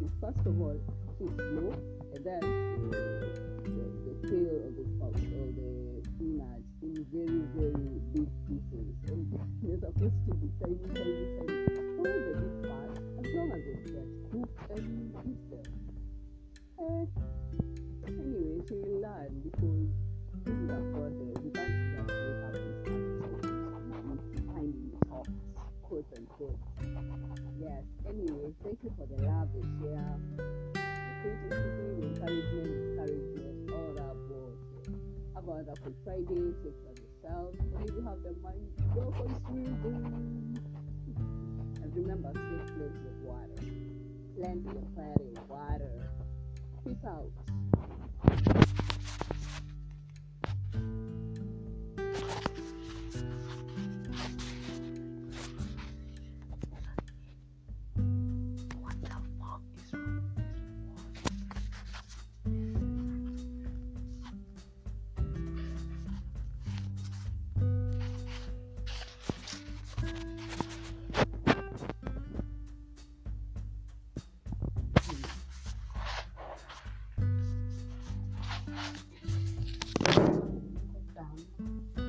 migraine. First of all, she's slow, and then the, the, the tail of the fox or the spinach in very, very big pieces. And they're supposed to be tiny, tiny, tiny. Oh, they big fast as long as it gets cooked and eat them. Eh, anyway, she will learn because you for the love, they share, the the encouragement, discouragement, all that bullshit. Have a wonderful Friday, take of yourself. And if you have the money, go for swimming. And remember, stay plenty of water. Plenty of plenty of water. Peace out. Thank you.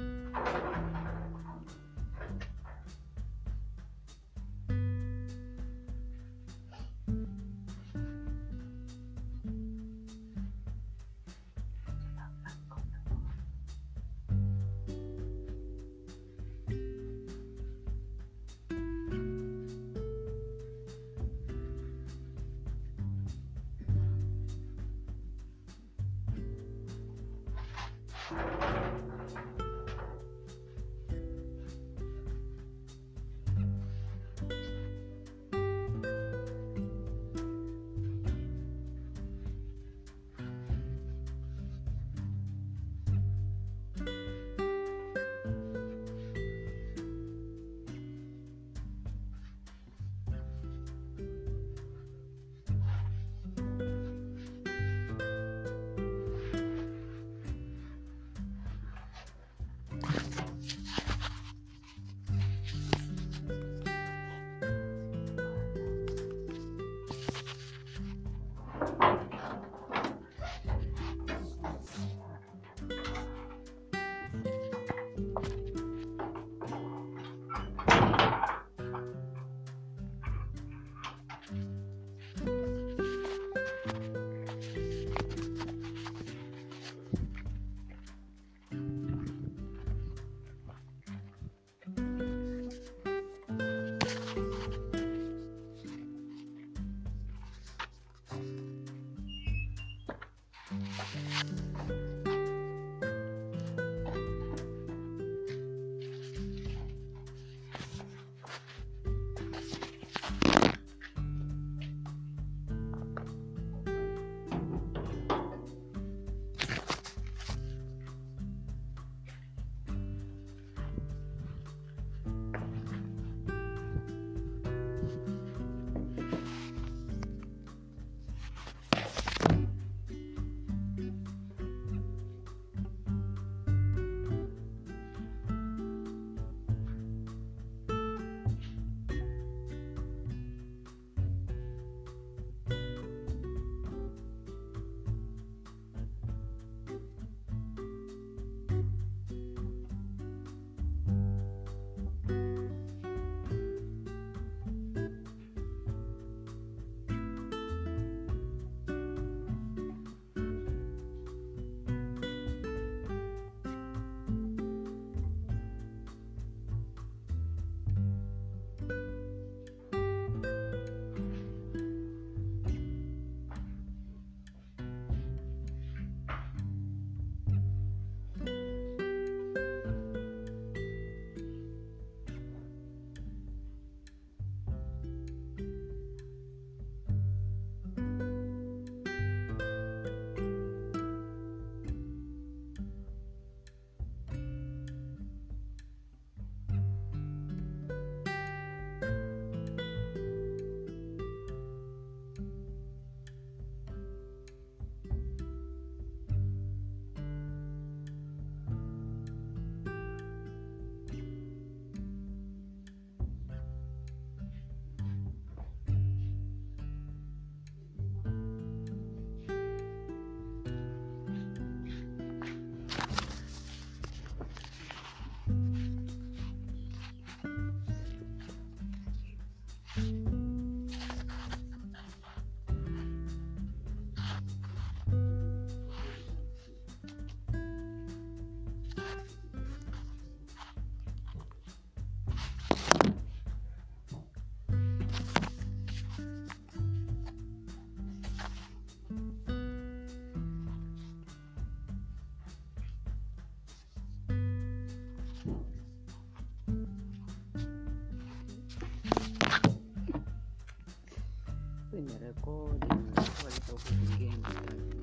recording. Well, it's also the game.